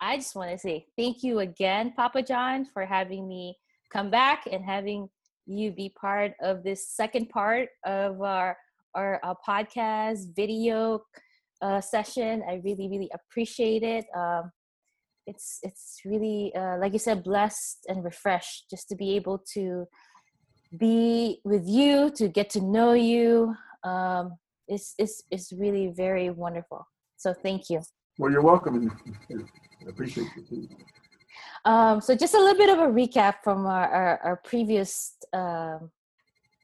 I just want to say thank you again, Papa John, for having me come back and having you be part of this second part of our our, our podcast video uh, session. I really, really appreciate it. Um, it's it's really uh, like you said, blessed and refreshed just to be able to be with you, to get to know you. Um, it's it's it's really very wonderful. So thank you. Well, you're welcome. I appreciate you. Um, so just a little bit of a recap from our, our, our previous uh,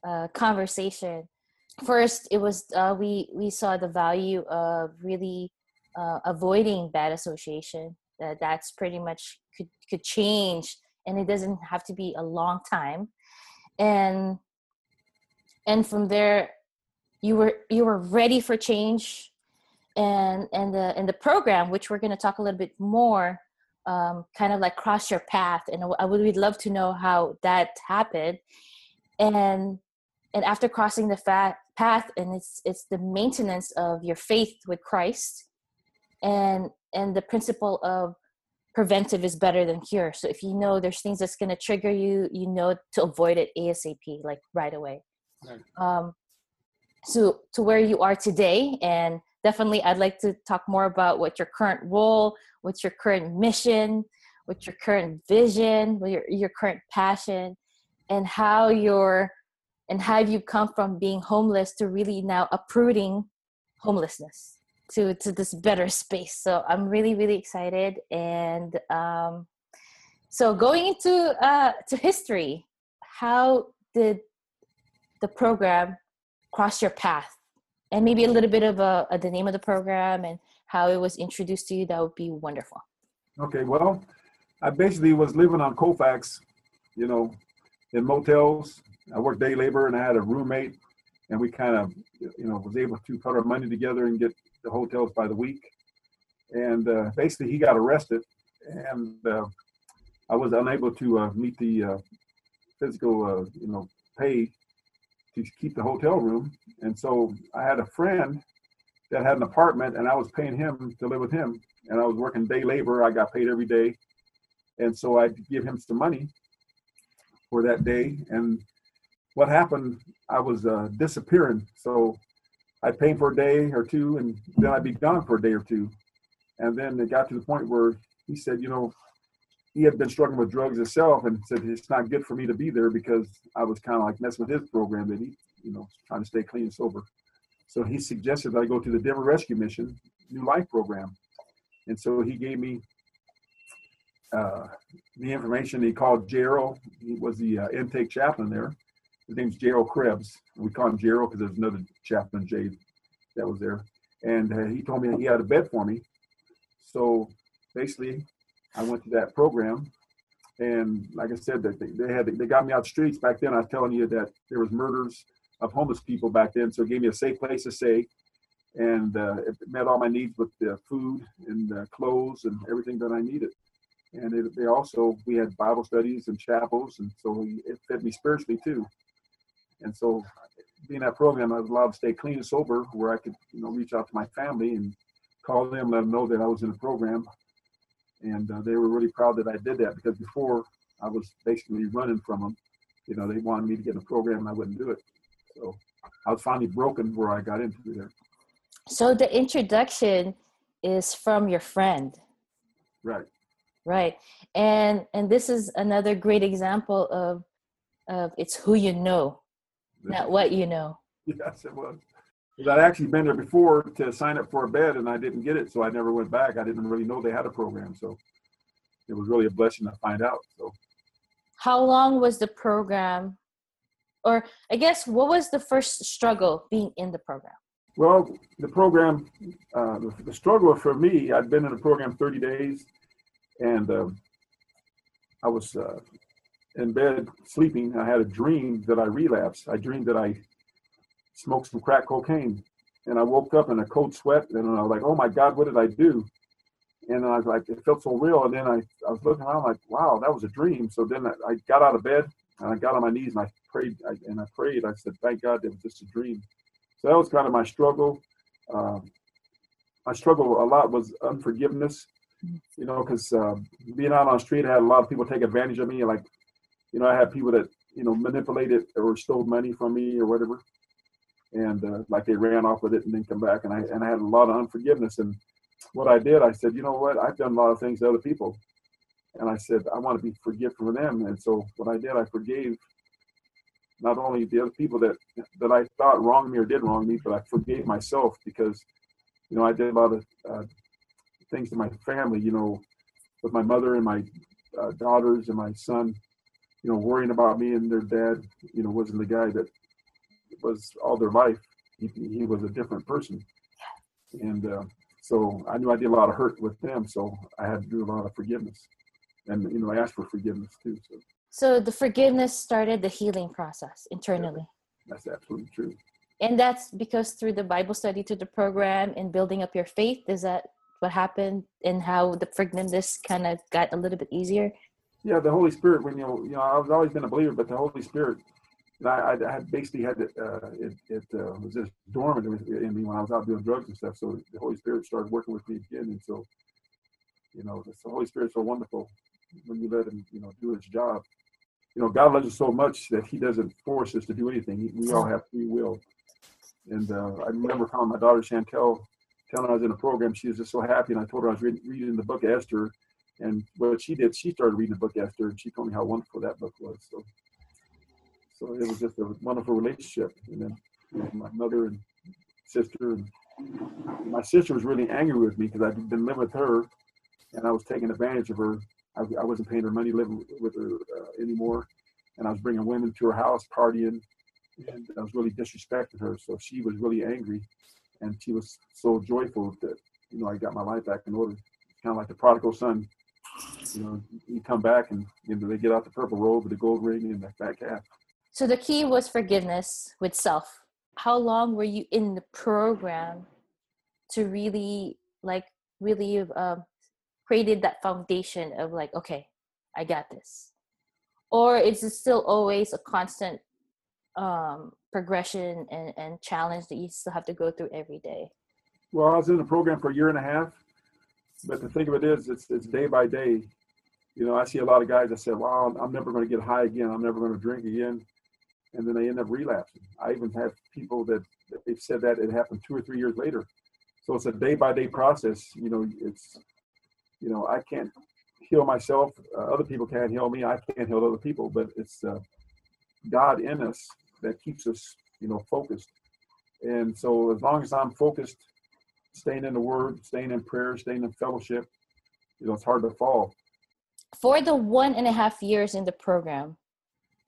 uh, conversation. First, it was uh, we we saw the value of really uh, avoiding bad association. That that's pretty much could could change, and it doesn't have to be a long time. And and from there, you were you were ready for change, and and the and the program, which we're going to talk a little bit more um, kind of like cross your path and i would we'd love to know how that happened. And and after crossing the fat path and it's it's the maintenance of your faith with christ and and the principle of preventive is better than cure. So if you know there's things that's going to trigger you you know to avoid it asap like right away. Um so to where you are today and definitely I'd like to talk more about what your current role, what's your current mission, what's your current vision, what your, your current passion, and how you're and how you come from being homeless to really now uprooting homelessness to to this better space. So I'm really really excited and um, so going into uh, to history, how did the program cross your path and maybe a little bit of a, a, the name of the program and how it was introduced to you that would be wonderful. Okay well i basically was living on Colfax you know in motels. I worked day labor and i had a roommate and we kind of you know was able to put our money together and get the hotels by the week. And uh, basically he got arrested and uh, i was unable to uh, meet the uh, physical uh, you know pay to keep the hotel room. And so I had a friend that had an apartment and I was paying him to live with him. And I was working day labor. I got paid every day. And so I'd give him some money for that day. And what happened, I was uh, disappearing. So I'd pay him for a day or two and then I'd be gone for a day or two. And then it got to the point where he said, you know, he had been struggling with drugs himself and said it's not good for me to be there because I was kind of like messing with his program that he, you know, trying to stay clean and sober. So he suggested I go to the Denver Rescue Mission New Life program. And so he gave me uh, the information. He called Gerald. He was the uh, intake chaplain there. His name's Gerald Krebs. We call him Gerald because there's another chaplain, Jay, that was there. And uh, he told me he had a bed for me. So basically, I went to that program, and like I said, they, they, had they got me out the streets back then. I was telling you that there was murders of homeless people back then, so it gave me a safe place to stay, and uh, it met all my needs with the food and clothes and everything that I needed. And it, they also we had Bible studies and chapels, and so it fed me spiritually too. And so, being that program, I was allowed to stay clean and sober, where I could you know reach out to my family and call them, let them know that I was in the program and uh, they were really proud that I did that because before I was basically running from them. You know, they wanted me to get in a program and I wouldn't do it. So I was finally broken where I got into there. So the introduction is from your friend. Right. Right. And and this is another great example of of it's who you know, not what you know. Yes, it was. I'd actually been there before to sign up for a bed and I didn't get it, so I never went back. I didn't really know they had a program, so it was really a blessing to find out. So, how long was the program, or I guess what was the first struggle being in the program? Well, the program, uh, the, the, struggle for me, I'd been in the program 30 days, and uh, I was uh, in bed sleeping. I had a dream that I relapsed. I dreamed that I smoked some crack cocaine. And I woke up in a cold sweat and I was like, oh my God, what did I do? And I was like, it felt so real. And then I, I was looking around like, wow, that was a dream. So then I, I got out of bed and I got on my knees and I prayed I, and I prayed. I said, thank God it was just a dream. So that was kind of my struggle. Um, my struggle a lot was unforgiveness you know, because uh, being out on the street, I had a lot of people take advantage of me. Like, you know, I had people that you know manipulated or stole money from me or whatever, and uh, like they ran off with it and then come back, and I and I had a lot of unforgiveness. And what I did, I said, you know what, I've done a lot of things to other people, and I said I want to be forgiven for them. And so what I did, I forgave not only the other people that that I thought wronged me or did wrong me, but I forgave myself because you know I did a lot of uh, things to my family. You know, with my mother and my uh, daughters and my son. You know, worrying about me and their dad. You know, wasn't the guy that was all their life. He, he was a different person, and uh, so I knew I did a lot of hurt with them. So I had to do a lot of forgiveness, and you know, I asked for forgiveness too. So. So the forgiveness started the healing process internally. That's absolutely true. And that's because through the Bible study, through the program, and building up your faith, is that what happened, and how the forgiveness kind of got a little bit easier? Yeah, the Holy Spirit. When you know, you know, I've always been a believer, but the Holy Spirit, I, I basically had it. Uh, it, it uh, was just dormant in me when I was out doing drugs and stuff. So the Holy Spirit started working with me again, and so, you know, the Holy Spirit's so wonderful when you let him, you know, do his job you know, God loves us so much that He doesn't force us to do anything. We all have free will. And uh, I remember calling my daughter Chantel, telling her I was in a program. She was just so happy, and I told her I was reading, reading the book Esther. And what she did, she started reading the book Esther, and she told me how wonderful that book was. So, so it was just a wonderful relationship. You know, my mother and sister, and my sister was really angry with me because I'd been living with her, and I was taking advantage of her I, I wasn't paying her money living with her uh, anymore, and I was bringing women to her house partying, and I was really disrespecting her. So she was really angry, and she was so joyful that you know I got my life back in order. Kind of like the prodigal son. You know, you come back and you know they get out the purple robe with the gold ring and the fat calf. So the key was forgiveness with self. How long were you in the program to really like really um, created that foundation of like okay i got this? Or is it still always a constant um, progression and, and challenge that you still have to go through every day? Well i was in the program for a year and a half but the thing of it is it's, it's day by day. You know i see a lot of guys that say wow i'm never going to get high again. I'm never going to drink again and then they end up relapsing i even have people that they've said that it happened two or three years later so it's a day by day process you know it's you know, I can't heal myself. Uh, other people can't heal me. I can't heal other people, but it's uh, God in us that keeps us, you know, focused. And so as long as I'm focused, staying in the Word, staying in prayer, staying in fellowship, you know, it's hard to fall. For the one and a half years in the program,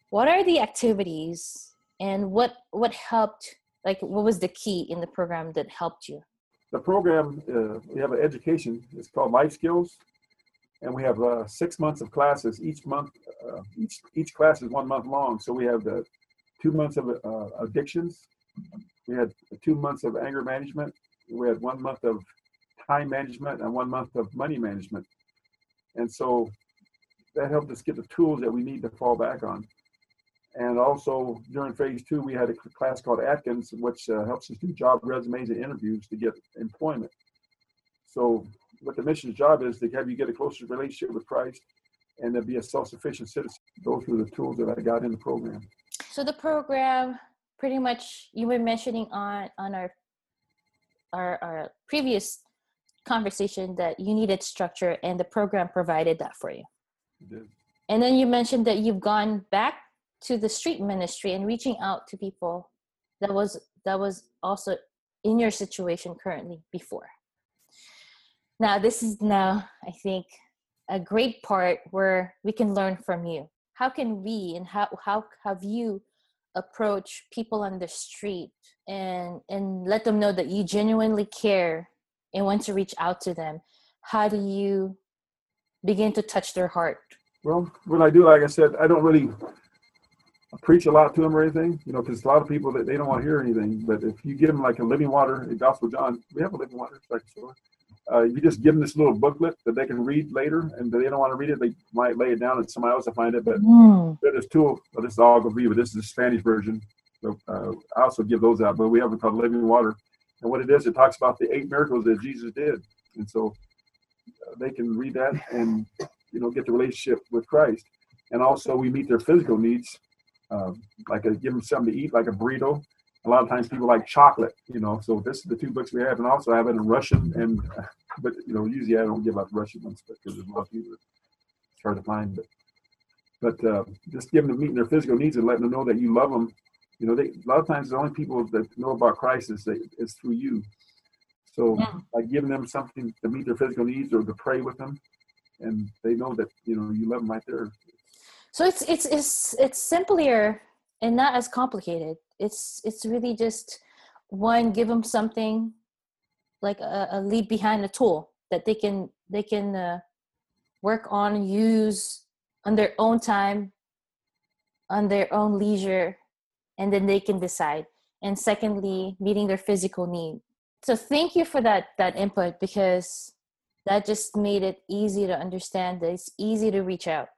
what are the activities and what what helped? Like, what was the key in the program that helped you? the program, uh, we have an education. It's called Life Skills, and we have uh, six months of classes. Each month, uh, each each class is one month long. So we have the two months of uh, addictions. We had two months of anger management. We had one month of time management and one month of money management. And so that helped us get the tools that we need to fall back on. And also during phase two, we had a class called Atkins, which uh, helps us do job resumes and interviews to get employment. So what the mission's job is to have you get a closer relationship with Christ and to be a self-sufficient citizen. Those were the tools that I got in the program. So the program pretty much you were mentioning on on our our, our previous conversation that you needed structure and the program provided that for you. And then you mentioned that you've gone back to the street ministry and reaching out to people that was that was also in your situation currently before. Now this is now i think a great part where we can learn from you. How can we and how how have you approach people on the street and and let them know that you genuinely care and want to reach out to them? How do you begin to touch their heart? Well what i do like i said i don't really preach a lot to them or anything, you know, because a lot of people that they don't want to hear anything. But if you give them like a living water, a Gospel John, we have a living water like store. Uh, you just give them this little booklet that they can read later, and they don't want to read it, they might lay it down and somebody else will find it. But mm. there's two. Well, this is all going to be, but this is the Spanish version. So, uh, I also give those out, but we have it called Living Water. And what it is, it talks about the eight miracles that Jesus did. And so they can read that and you know get the relationship with Christ. And also we meet their physical needs, uh, like a, give them something to eat, like a burrito. A lot of times people like chocolate, you know. So this is the two books we have, and also I have it in Russian and, but you know usually I don't give out Russian ones because there's a lot of people. It's hard to find, but but uh, just giving them meeting their physical needs and letting them know that you love them. You know, they a lot of times the only people that know about Christ is, they, is through you. So yeah. by giving them something to meet their physical needs or to pray with them, and they know that you know you love them right there. So it's it's it's it's simpler and not as complicated. It's it's really just one give them something like a, a leave behind a tool that they can they can uh, work on use on their own time on their own leisure and then they can decide. And secondly meeting their physical need. So thank you for that that input because that just made it easy to understand that it's easy to reach out.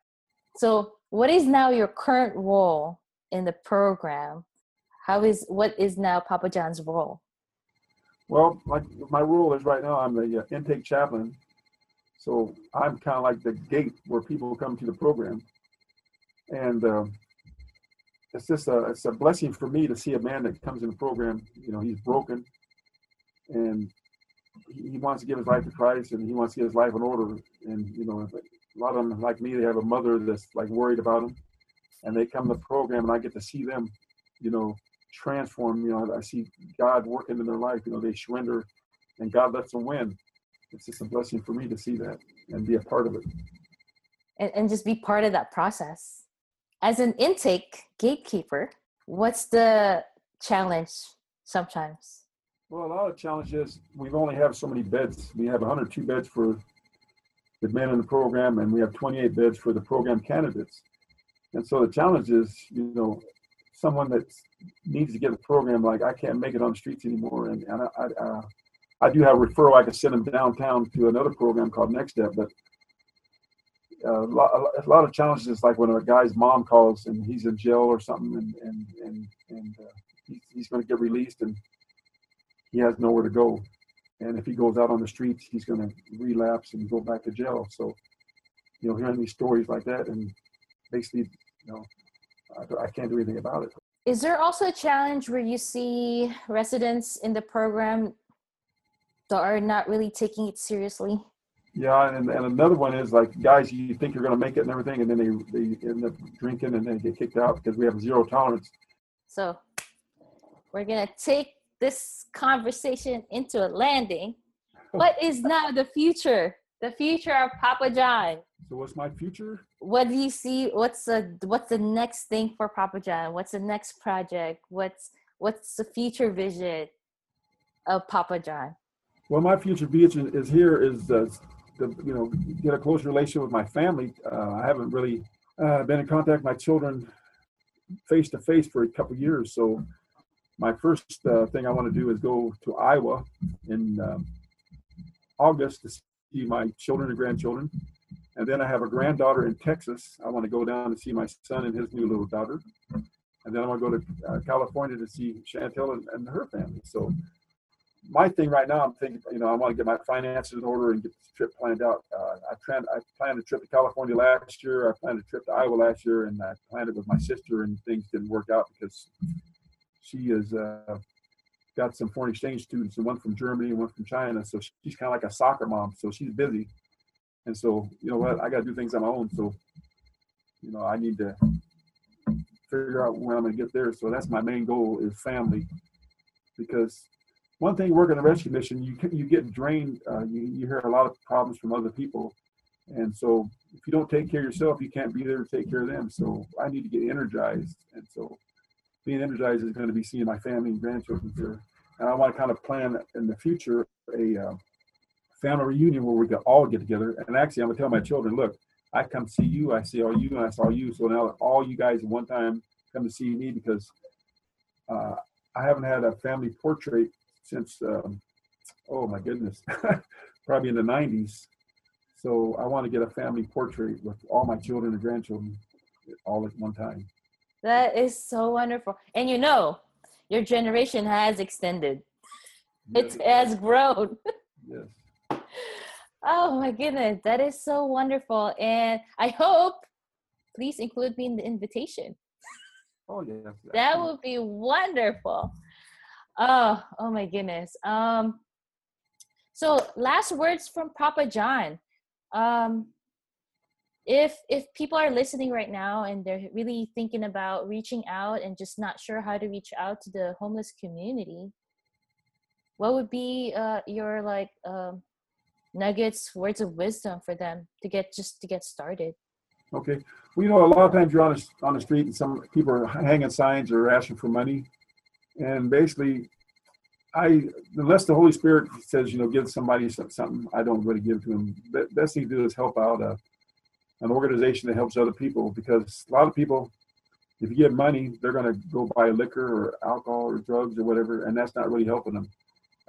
So what is now your current role in the program? How is what is now papa john's role? Well like my role is right now i'm the uh, intake chaplain. So i'm kind of like the gate where people come to the program. And uh, it's just a it's a blessing for me to see a man that comes in the program you know he's broken. And he wants to give his life to Christ and he wants to get his life in order. And you know, a lot of them like me, they have a mother that's like worried about them, and they come to the program and I get to see them, you know, transform. You know, I see God working in their life. You know, they surrender, and God lets them win. It's just a blessing for me to see that and be a part of it. And, and just be part of that process. As an intake gatekeeper, what's the challenge sometimes? Well, a lot of challenges. We only have so many beds. We have 102 beds for the men in the program, and we have 28 beds for the program candidates. And so the challenge is, you know, someone that needs to get a program like I can't make it on the streets anymore, and, and I, I, I do have a referral. I can send them downtown to another program called Next Step, but uh, a, lot, a lot of challenges like when a guy's mom calls and he's in jail or something, and and and, and uh, he's, he's going to get released, and he has nowhere to go. And if he goes out on the streets, he's going to relapse and go back to jail. So, you know, hearing these stories like that, and basically, you know, I, I can't do anything about it. Is there also a challenge where you see residents in the program that are not really taking it seriously? Yeah, and, and another one is like guys, you think you're going to make it and everything, and then they they end up drinking and they get kicked out because we have zero tolerance. So we're gonna take this conversation into a landing. What is now the future? The future of Papa John. So what's my future? What do you see? What's the what's the next thing for Papa John? What's the next project? What's what's the future vision of Papa John? Well, my future vision is here is uh, to you know get a close relationship with my family. Uh, I haven't really uh, been in contact with my children face to face for a couple years, so my first uh, thing I want to do is go to Iowa in um, August to see my children and grandchildren. And then I have a granddaughter in Texas. I want to go down to see my son and his new little daughter. And then I want to go to uh, California to see Chantel and, and, her family. So my thing right now, I'm thinking, you know, I want to get my finances in order and get this trip planned out. Uh, I planned, I planned a trip to California last year. I planned a trip to Iowa last year, and I planned it with my sister, and things didn't work out because she has uh, got some foreign exchange students, and one from Germany and one from China. So she's kind of like a soccer mom. So she's busy, and so you know what, I got to do things on my own. So you know, I need to figure out when I'm going to get there. So that's my main goal is family, because one thing working a rescue mission, you you get drained. Uh, you you hear a lot of problems from other people, and so if you don't take care of yourself, you can't be there to take care of them. So I need to get energized, and so being energized is going to be seeing my family and grandchildren here. And I want to kind of plan in the future a uh, family reunion where we can all get together. And actually, I'm going to tell my children, look, I come see you, I see all you, and I saw you. So now all you guys at one time come to see me because uh, I haven't had a family portrait since, um, oh my goodness, probably in the 90s. So I want to get a family portrait with all my children and grandchildren all at one time. That is so wonderful. And you know, your generation has extended. Yes, it has grown. Yes. Oh my goodness, that is so wonderful. And I hope, please include me in the invitation. Oh yeah. That would be wonderful. Oh, oh my goodness. Um, so last words from Papa John. Um, if if people are listening right now and they're really thinking about reaching out and just not sure how to reach out to the homeless community, what would be uh, your like um, nuggets, words of wisdom for them to get just to get started? Okay. Well, you know, a lot of times you're on the, on the street and some people are hanging signs or asking for money. And basically, I, unless the Holy Spirit says, you know, give somebody something, I don't really give to them. The best thing to do is help out a, an organization that helps other people because a lot of people, if you give money, they're going to go buy liquor or alcohol or drugs or whatever, and that's not really helping them.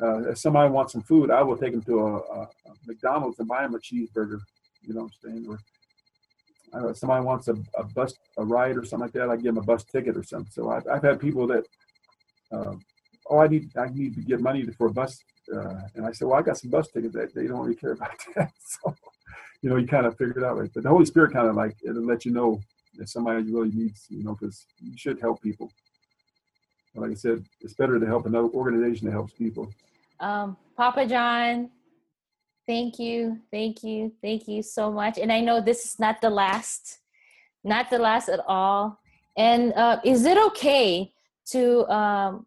Uh, if somebody wants some food, I will take them to a, a, a McDonald's and buy them a cheeseburger. You know what I'm saying? Or uh, somebody wants a, a bus a ride or something like that, I give them a bus ticket or something. So I've, I've had people that, uh, oh, I need I need to get money for a bus, uh, and I said, well, I got some bus tickets. That they don't really care about that. So, you know, you kind of figure it out. But the Holy Spirit kind of like it'll let you know that somebody really needs, you know, because you should help people. Like I said, it's better to help another organization that helps people. Um, Papa John, thank you, thank you, thank you so much. And I know this is not the last, not the last at all. And uh, is it okay to um,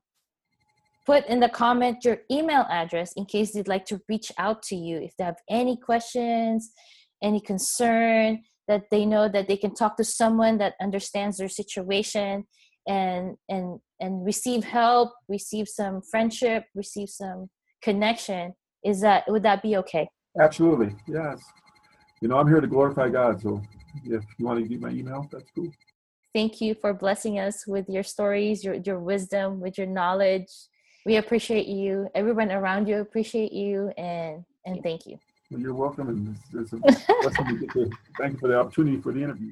put in the comment your email address in case they'd like to reach out to you if they have any questions, any concern that they know that they can talk to someone that understands their situation and and and receive help, receive some friendship, receive some connection is that would that be okay Absolutely, yes. You know, I'm here to glorify God. So if you want to give my email, that's cool. thank you for blessing us with your stories your your wisdom with your knowledge we appreciate you everyone around you appreciate you and and thank you Well, you're welcome, and it's, it's a blessing to get to. Thank you for the opportunity for the interview.